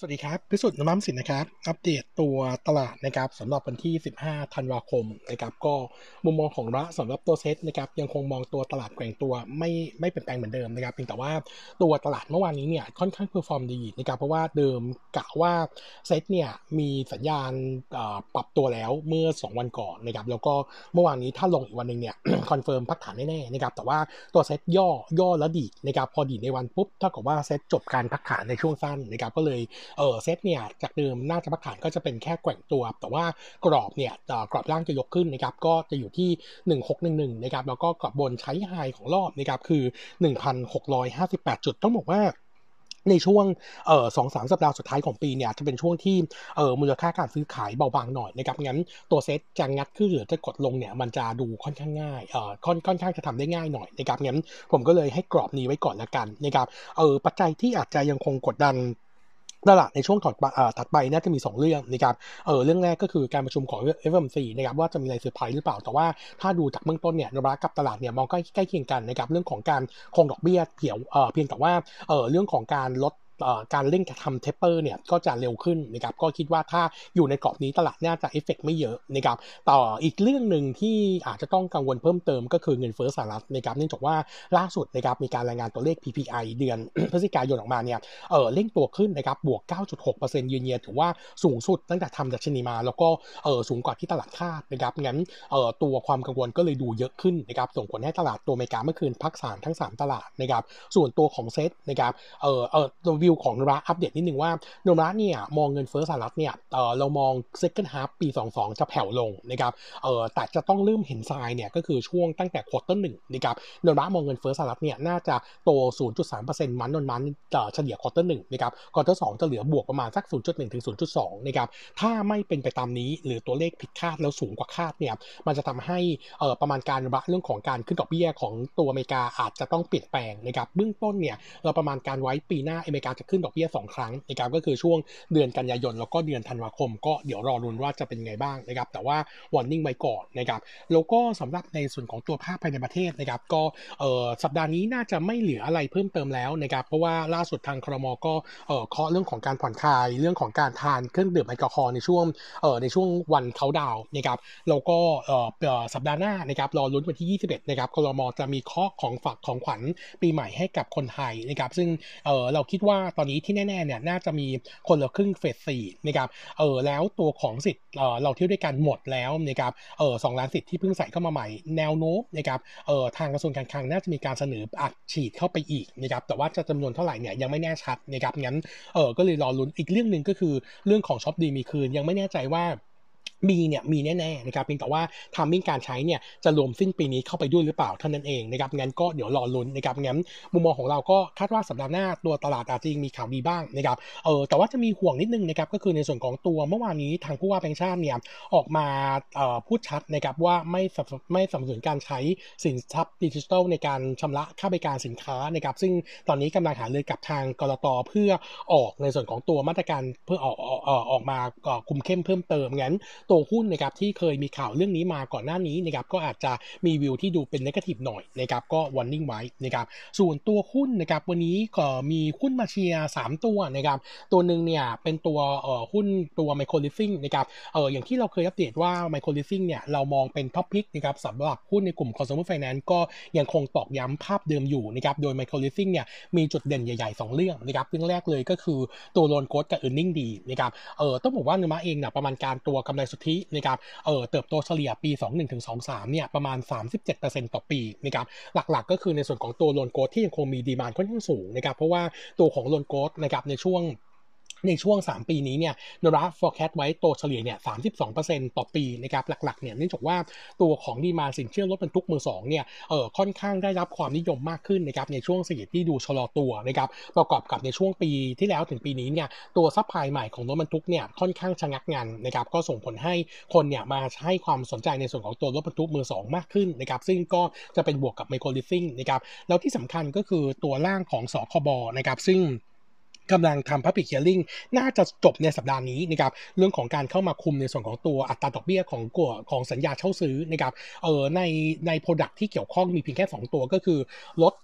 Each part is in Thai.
สวัสดีครับ พิสุทธิ์น้ำสินนะครับ อัปเดตตัวตลาดนะครับสำหรับวันที่ 15 ธันวาคมนะครับ ก็มุมมองของโนมูระสำหรับตัวเซตนะครับยังคงมองตัวตลาดแกว่งตัวไม่ไม่เปลี่ยนแปลงเหมือนเดิมนะครับเพียงแต่ว่าตัวตลาดเมื่อวานนี้เนี่ยค่อนข้าง perform ดีนะครับเพราะว่าเดิมกะว่าเซตเนี่ยมีสัญญาณปรับตัวแล้วเมื่อ 2 วันก่อนนะครับแล้วก็เมื่อวานนี้ถ้าลงอีกวันหนึ่งเนี่ย confirm พักฐานแน่ๆนะครับแต่ว่าตัวเซตย่อย่อแล้วดีนะครับพอดีในวันปุ๊บเท่ากับว่าเซตจบการพักฐานในช่วงสั้นนะครับก็เลยเออเซตเนี่ยจากเดิมน่าจะพักฐานก็จะเป็นแค่แกว่งตัว แต่ว่ากรอบเนี่ยกรอบล่างจะยกขึ้นนะครับก็จะอยู่ที่ 1611นะครับแล้วก็กรอบบนใช้ไฮของรอบนะครับคือ 1,658 จุดต้องบอกว่าในช่วงเอ่อสองสามสัปดาห์สุดท้ายของปีเนี่ยจะเป็นช่วงที่เอ่อมูลค่าการซื้อขายเบาบางหน่อยนะครับงั้นตัวเซ็ตจะงัดขึ้นหรือจะกดลงเนี่ยมันจะดูค่อนข้างง่ายเอ่อค่อนค่อนข้างจะทำได้ง่ายหน่อยนะครับงั้นผมก็เลยให้กรอบนี้ไว้ก่อนละกันนะครับเออปัจจัยที่อาจจะยังคงกดดัน ตลาดในช่วงถัดถัดไปน่าจะมี 2 เรื่องนะครับเออเรื่องแรกก็คือการประชุมของ FOMC นะครับว่าจะมีอะไรเซอร์ไพรส์หรือเปล่า แต่ว่าถ้าดูจากเบื้องต้นเนี่ยโนมูระกับตลาดเนี่ยมองใกล้ใกล้เคียงกันนะครับเรื่องของการคงดอกเบี้ยเพียวเออเพียงแต่ว่าเออเรื่องของการลด การเร่งทำ taper เนี่ยก็จะเร็วขึ้นนะครับก็คิดว่าถ้าอยู่ในกรอบนี้ตลาดน่าจะเอฟเฟกไม่เยอะนะครับต่ออีกเรื่องหนึ่งที่อาจจะต้องกังวลเพิ่มเติมก็คือเงินเฟ้อสหรัฐนะครับเนื่องจากว่าล่าสุดนะครับมีการรายงานตัวเลข PPI เดือนพฤศจิกายนออกมาเนี่ยเออเร่งตัวขึ้นนะครับบวก 9.6%ยืนเยียถือว่าสูงสุดตั้งแต่ทำดัชนีมา แล้วก็เออสูงกว่าที่ตลาดคาดนะครับงั้นเออตัวความกังวลก็เลยดูเยอะขึ้นนะครับส่งผลให้ตลาดตัวอเมริกาเมื่อคืนพักสารทั้ง 3 ตลาดนะครับส่วนตัวของเซตนะครับเออเออตัววิวของราอัปเดตนิดนึงว่าโนระเนี่ยมองเงินเฟ้อสหรัฐเนี่ยเออเรามอง second half ปี 22 จะแผ่วลงนะครับเออแต่จะต้องเริ่มเห็นทรายเนี่ยก็คือช่วงตั้งแต่ quarter หนึ่งนะครับโนมูระมองเงินเฟ้อสหรัฐเนี่ยน่าจะโต 0.3% month on month เฉลี่ย quarter หนึ่งนะครับ quarter สองจะเหลือบวกประมาณสัก 0.1 ถึง 0.2 นะครับถ้าไม่เป็นไปตามนี้หรือตัวเลขผิดคาดแล้วสูงกว่าคาดเนี่ยมันจะทำให้เออประมาณการโนมูระเรื่องของการขึ้นดอกเบี้ยของตัวอเมริกาอาจจะต้องเปลี่ยนแปลงนะครับเบื้องต้นเนี่ยเราประมาณการไว้ปีหน้าอเมริกาจะขึ้นดอกเบี้ย2ครั้งนะครับก็คือช่วงเดือนกันยายนแล้วก็เดือนธันวาคม ก็เดี๋ยวรอรุนว่าจะเป็นไงบ้างนะครับแต่ว่าวอร์นิ่งไว้ก่อนนะครับแล้วก็สำหรับในส่วนของตัวภาคภายในประเทศนะครับก็เอ่อสัปดาห์นี้น่าจะไม่เหลืออะไรเพิ่มเติมแล้วนะครับเพราะว่าล่าสุดทางครมก็เอ่อเคาะเรื่องของการผ่อนคลายเรื่องของการทานเครื่องดื่มแอลกอฮอล์ในช่วงเอ่อในช่วงวันเขาดาวนะครับแล้วก็เอ่อสัปดาห์หน้านะครับรอลุ้นวันที่ 21นะครับครมจะมีเคาะของฝากของขวัญปีใหม่ให้กับคนไทยนะครับซึ่งเออเราคิดว่าตอนนี้ที่แน่ๆเนี่ยน่าจะมีคนละครึ่งเฟสสี่นะครับเออแล้วตัวของสิทธิ์เออเราเที่ยวด้วยกันหมดแล้วนะครับเออสองล้านสิทธิ์ที่เพิ่งใส่เข้ามาใหม่แนวโน้มนะครับเออทางกระทรวงการคลังน่าจะมีการเสนออัดฉีดเข้าไปอีกนะครับแต่ว่าจะจำนวนเท่าไหร่เนี่ยยังไม่แน่ชัดนะครับงั้นเออก็เลยรอลุ้นอีกเรื่องหนึ่งก็คือเรื่องของช็อปดีมีคืนยังไม่แน่ใจว่า มีเนี่ยมีแน่ๆนะครับเพียงแต่ว่าทามมิ่งการใช้เนี่ยจะรวมสิ้นปีนี้เข้าไปด้วยหรือเปล่าเท่านั้นเองนะครับงั้นก็เดี๋ยวรอลุ้นนะครับงั้นมุมมองของเราก็คาดว่าสัปดาห์หน้าตัวตลาดอาจจะมีข่าวดีบ้างนะครับเออแต่ว่าจะมีห่วงนิดนึงนะครับก็คือในส่วนของตัวเมื่อวานนี้ทางผู้ว่าแบงค์ชาติเนี่ยออกมาเอ่อพูดชัดนะครับว่าไม่ไม่สนับสนุนการใช้สินทรัพย์ดิจิทัลในการชำระค่าบริการสินค้านะครับซึ่งตอนนี้กำลังหารือกับทางกรตเพื่อออกในส่วนของตัวมาตรการเพื่อออกออกออกมาคุมเข้มเพิ่มเติมงั้นตัวหุ้นนะครับที่เคยมีข่าวเรื่องนี้มาก่อนหน้านี้นะครับก็อาจจะมีวิวที่ดูเป็น negative หน่อยนะครับก็ warning ไว้นะครับส่วนตัวหุ้นนะครับวันนี้ก็มีหุ้นมาเชียร์สามตัวนะครับตัวหนึ่งเนี่ยเป็นตัวเอ่อหุ้นตัว Micro Leasing นะครับเอออย่างที่เราเคยอัปเดตว่า Micro Leasing เนี่ยเรามองเป็น top pick นะครับสำหรับหุ้นในกลุ่ม consumer finance ก็ยังคงตอกย้ำภาพเดิมอยู่นะครับโดย Micro Leasing เนี่ยมีจุดเด่นใหญ่ๆ 2 เรื่องนะครับเรื่องแรกเลยก็คือตัว loan growth กับ earning ดีนะครับเออต้องบอกว่าโนมูระเองเนี่ยประมาณการตัวกำไรสุทธินะครับเออเติบโตเฉลี่ยปี 21ถึง23เนี่ยประมาณ 37%ต่อปีนะครับหลักๆ ก็คือในส่วนของตัว loan growth ที่ยังคงมี demand ค่อนข้างสูงนะครับเพราะว่าตัวของ loan growth นะครับในช่วง ในช่วง 3 ปีนี้เนี่ยนรา forecast ไว้โตเฉลี่ยเนี่ย 32%ต่อปีนะครับ หลักๆ เนี่ย เนื่องจากว่าตัวของ demand สินเชื่อรถบรรทุกมือ2เนี่ย เออค่อนข้างได้รับความนิยมมากขึ้นนะครับ ในช่วงเศรษฐกิจที่ดูชะลอตัวนะครับ ประกอบกับในช่วงปีที่แล้วถึงปีนี้เนี่ย ตัว supply ใหม่ของรถบรรทุกเนี่ย ค่อนข้างชะงักงันนะครับ ก็ส่งผลให้คนเนี่ยมาให้ความสนใจในส่วนของตัวรถบรรทุกมือ2มากขึ้นนะครับ ซึ่งก็จะเป็นบวกกับ Micro Leasing นะครับ แล้วที่สำคัญก็คือตัวร่างของสคบนะครับ ซึ่ง กำลังทำ Public Hearing น่าจะจบในสัปดาห์นี้นะครับเรื่องของการเข้ามาคุมในส่วนของตัวอัตราดอกเบี้ยของกัวของสัญญาเช่าซื้อนะครับเออในใน Product ที่เกี่ยวข้องมีเพียงแค่ 2 ตัวก็คือรถ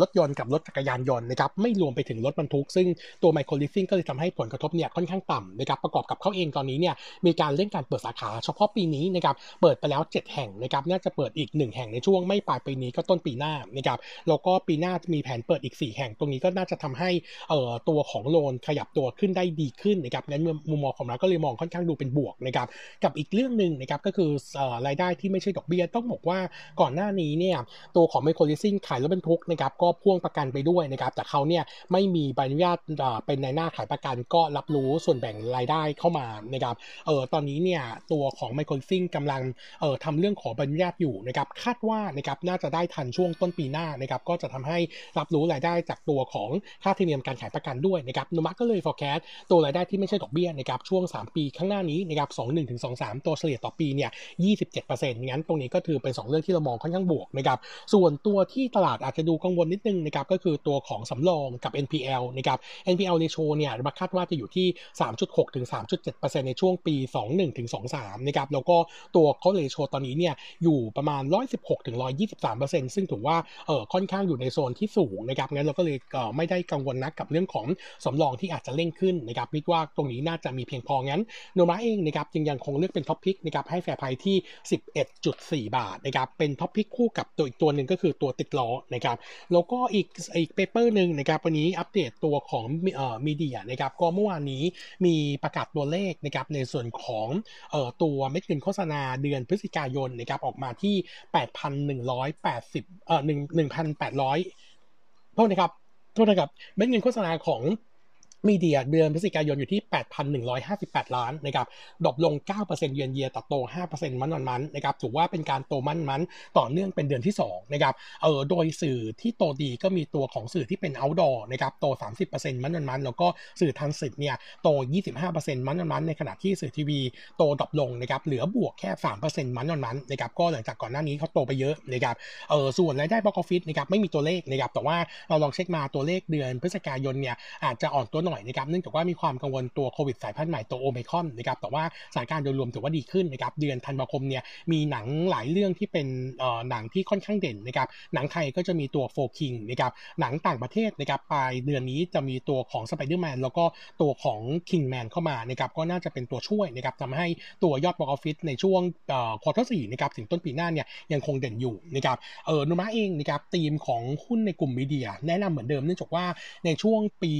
รถยนต์กับรถจักรยานยนต์นะครับไม่รวมไปถึงรถบรรทุก ซึ่งตัว Micro Leasing ก็เลยทำให้ผลกระทบเนี่ยค่อนข้างต่ำนะครับประกอบกับเขาเองตอนนี้เนี่ยมีการเร่งการเปิดสาขาเฉพาะปีนี้นะครับเปิดไปแล้ว 7 แห่งนะครับน่าจะเปิดอีก 1 แห่งในช่วงไม่ปลายปีนี้ก็ต้นปีหน้านะครับแล้วก็ปีหน้าจะมีแผนเปิดอีก 4 แห่งตรงนี้ก็น่าจะทำให้เอ่อตัวของ loan ขยับตัวขึ้นได้ดีขึ้นนะครับงั้นมุมมองของเราก็เลยมองค่อนข้างดูเป็นบวกนะครับกับอีกเรื่องหนึ่งนะครับก็คือรายได้ที่ไม่ใช่ดอกเบี้ยต้องบอกว่าก่อนหน้านี้เนี่ยตัวของไมโครลิซิ่งขายรถบรรทุกนะครับก็พ่วงประกันไปด้วยนะครับแต่เขาเนี่ยไม่มีใบอนุญาตเป็นในหน้าขายประกันก็รับรู้ส่วนแบ่งรายได้เข้ามานะครับเออตอนนี้เนี่ยตัวของไมโครลิซิ่งกำลังเออทำเรื่องขอใบอนุญาตอยู่นะครับคาดว่านะครับน่าจะได้ทันช่วงต้นปีหน้านะครับก็จะทำให้รับรู้รายได้จากตัวของค่าธรรมเนียมการขายประกันด้วยวยนะครับนุมักก็เลย forecast ตัวรายได้ที่ไม่ใช่ดอกเบี้ยนะครับช่วง 3 ปีข้างหน้านี้นะครับ21ถึง23 ตัวเฉลี่ยต่อปีเนี่ย27%งั้นตรงนี้ก็ถือเป็น 2 เรื่องที่เรามองค่อนข้างบวกนะครับส่วนตัวที่ตลาดอาจจะดูกังวลนิดนึงนะครับก็คือตัวของสำรองกับ NPL นะครับ NPL ratio เนี่ยมาคาดว่าจะอยู่ที่ 3.6ถึง3.7%ในช่วงปี 21ถึง23นะครับแล้วก็ตัว cost ratio ตอนนี้เนี่ยอยู่ประมาณ 116ถึง123%ซึ่งถือว่าเออค่อนข้างอยู่ในโซนที่สูงนะครับงั้นเราก็เลยเออไม่ได้กังวลนักกับเรื่องของสำรองที่อาจจะเร่งขึ้นนะครับคิดว่าตรงนี้น่าจะมีเพียงพองั้น โนมูระเองนะครับจึงยังคงเลือกเป็น top pick นะครับให้ fair price ที่ 11.4 บาทนะครับเป็น top pick คู่กับตัวอีกตัวหนึ่งก็คือตัวติดล้อนะครับแล้วก็อีกอีก paper หนึ่งนะครับวันนี้อัปเดตตัวของเอ่อ media นะครับก็เมื่อวานนี้มีประกาศตัวเลขนะครับในส่วนของเอ่อตัวเม็ดเงินโฆษณาเดือนพฤศจิกายนนะครับออกมาที่ 8,180เอ่อ1 1,800โทษนะครับ โทษนะครับเม็ดเงินโฆษณาของ media เดือนพฤศจิกายนอยู่ที่ 8,158 ล้านนะครับ drop ลง 9% year on year แต่โต 5% month on month นะครับถือว่าเป็นการโต month on month ต่อเนื่องเป็นเดือนที่2นะครับเออโดยสื่อที่โตดีก็มีตัวของสื่อที่เป็น outdoor นะครับโต 30% month on month แล้วก็สื่อ transit เนี่ยโต 25% month on month ในขณะที่สื่อทีวีโต drop ลงนะครับเหลือบวกแค่ 3% month on month นะครับก็หลังจากก่อนหน้านี้เขาโตไปเยอะนะครับเออส่วนรายได้ box office นะครับไม่มีตัวเลขนะครับแต่ว่าเราลองเช็คมาตัวเลขเดือนพฤศจิกายนเนี่ยอาจจะอ่อนตัวหน่อยนะครับเนื่องจากว่ามีความกังวลตัวโควิดสายพันธุ์ใหม่ตัวโอไมครอนนะครับแต่ว่าสถานการณ์โดยรวมถือว่าดีขึ้นนะครับเดือนธันวาคมเนี่ยมีหนังหลายเรื่องที่เป็นหนังที่ค่อนข้างเด่นนะครับหนังไทยก็จะมีตัว4 Kings นะครับหนังต่างประเทศนะครับปลายเดือนนี้จะมีตัวของสไปเดอร์แมนแล้วก็ตัวของคิงส์แมนเข้ามานะครับก็น่าจะเป็นตัวช่วยนะครับทำให้ตัวยอด box office ในช่วง quarter สี่นะครับถึงต้นปีหน้าเนี่ยยังคงเด่นอยู่นะครับเออโนมูระเองนะครับธีมของหุ้นในกลุ่ม media แนะนำเหมือนเดิมเนื่องจากว่าในช่วงปี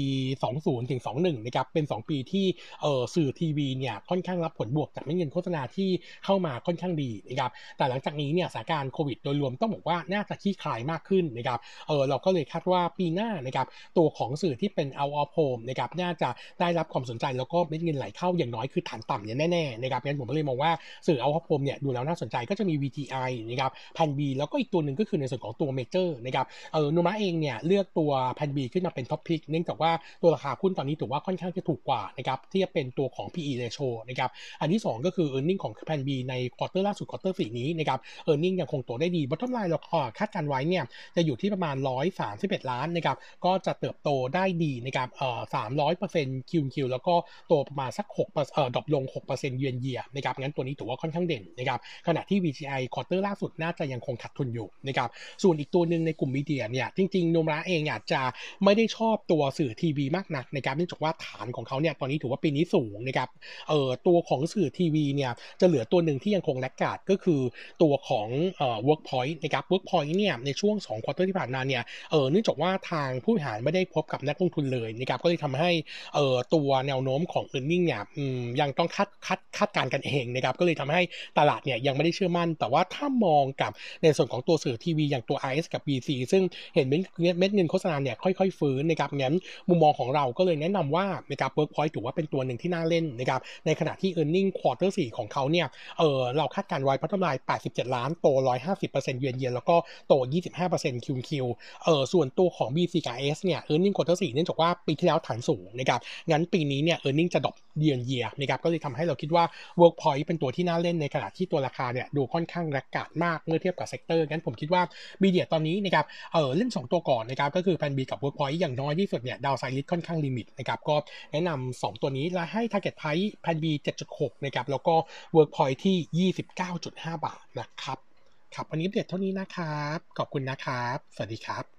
20ถึง21นะครับเป็น 2 ปีที่เออสื่อทีวีเนี่ยค่อนข้างรับผลบวกจากเงินโฆษณาที่เข้ามาค่อนข้างดีนะครับแต่หลังจากนี้เนี่ยสถานการณ์โควิดโดยรวมต้องบอกว่าน่าจะคลี่คลายมากขึ้นนะครับเออเราก็เลยคาดว่าปีหน้านะครับตัวของสื่อที่เป็น out of home นะครับน่าจะได้รับความสนใจแล้วก็เม็ดเงินไหลเข้าอย่างน้อยคือฐานต่ำเนี่ยแน่ๆนะครับงั้นผมก็เลยมองว่าสื่อ out of home เนี่ยดูแล้วน่าสนใจก็จะมี VGI นะครับแพลนบีแล้วก็อีกตัวหนึ่งก็คือในส่วนของตัวเมเจอร์นะครับเออโนมูระเองเนี่ยเลือกตัวแพลนบีขึ้นมาเป็น top pick เนื่องจากว่าตัวราคาหุ้นตอนนี้ถือว่าค่อนข้างจะถูกกว่านะครับที่จะเป็นตัวของ PE ratio นะครับอันที่ 2 ก็คือ earning ของแพลนบีใน quarter ล่าสุด quarter สี่นี้นะครับ earning ยังคงโตได้ดี bottom line เราคาดการณ์ไว้เนี่ยจะอยู่ที่ประมาณ 131 ล้านนะครับก็จะเติบโตได้ดีนะครับเอ่อ300%คิวคิวแล้วก็โตประมาณสัก6เอ่อ drop ลง6% year on year นะครับงั้นตัวนี้ถือว่าค่อนข้างเด่นนะครับขณะที่ VGI quarter ล่าสุดน่าจะยังคงขาดทุนอยู่นะครับส่วนอีกตัวหนึ่งในกลุ่ม media เนี่ยจริงๆโนมูระเองอาจจะไม่ได้ชอบตัวสื่อทีวีมากนักนะครับเนื่องจากว่าฐานของเขาเนี่ยตอนนี้ถือว่าปีนี้สูงนะครับเอ่อตัวของสื่อทีวีเนี่ยจะเหลือตัวหนึ่งที่ยังคง laggard ก็คือตัวของเอ่อ Workpoint นะครับ Workpoint เนี่ยในช่วง2 quarter ที่ผ่านมาเนี่ยเอ่อเนื่องจากว่าทางผู้บริหารไม่ได้พบกับนักลงทุนเลยนะครับก็เลยทำให้เอ่อตัวแนวโน้มของ e a r n i n g เนี่ยยังต้องคาดคาดคาดการณ์กันเองนะครับก็เลยทำให้ตลาดเนี่ยยังไม่ได้เชื่อมั่น แต่ว่าถ้ามองกับในส่วนของตัวสื่อทีวีอย่างตัว RS กับ BEC ซึ่งเห็นเม็ดเงินโฆษณาเนี่ยค่อยๆฟื้นนะครับงั้นมุมมองของเราก็เลยแนะนำว่านะครับ Workpoint ถือว่าเป็นตัวหนึ่งที่น่าเล่นนะครับ ในขณะที่ e a r n i n g ควอเตอร์สี่ของเขาเนี่ย เออเราคาดการณ์ไว้ประมาณ 87 ล้าน โต 150%เยือนเยียนแล้วก็โต 25%คิวคิวเออส่วนตัวของ BC กับ S เนี่ย e a r n i n g ควอเตอร์สี่เนื่องจากว่าปีที่แล้วฐานสูงนะครับ งั้นปีนี้เนี่ย earning จะ drop year on year นะครับ ก็เลยทำให้เราคิดว่า Workpoint เป็นตัวที่น่าเล่นในขณะที่ตัวราคาเนี่ยดูค่อนข้าง laggard มากเมื่อเทียบกับ sector งั้นผมคิดว่า media ตอนนี้นะครับเออเล่น 2 ตัวก่อนนะครับก็คือแพลนบีกับ Workpoint อย่างน้อยที่สุดเนี่ยดาวไซริสค่อนข้างลิ limit นะครับก็แนะนำ2ตัวนี้และให้ target price แพน B 7.6นะครับแล้วก็ work point ที่29.5บาทนะครับครับวันนี้เด็ดเท่านี้นะครับ ขอบคุณนะครับ สวัสดีครับ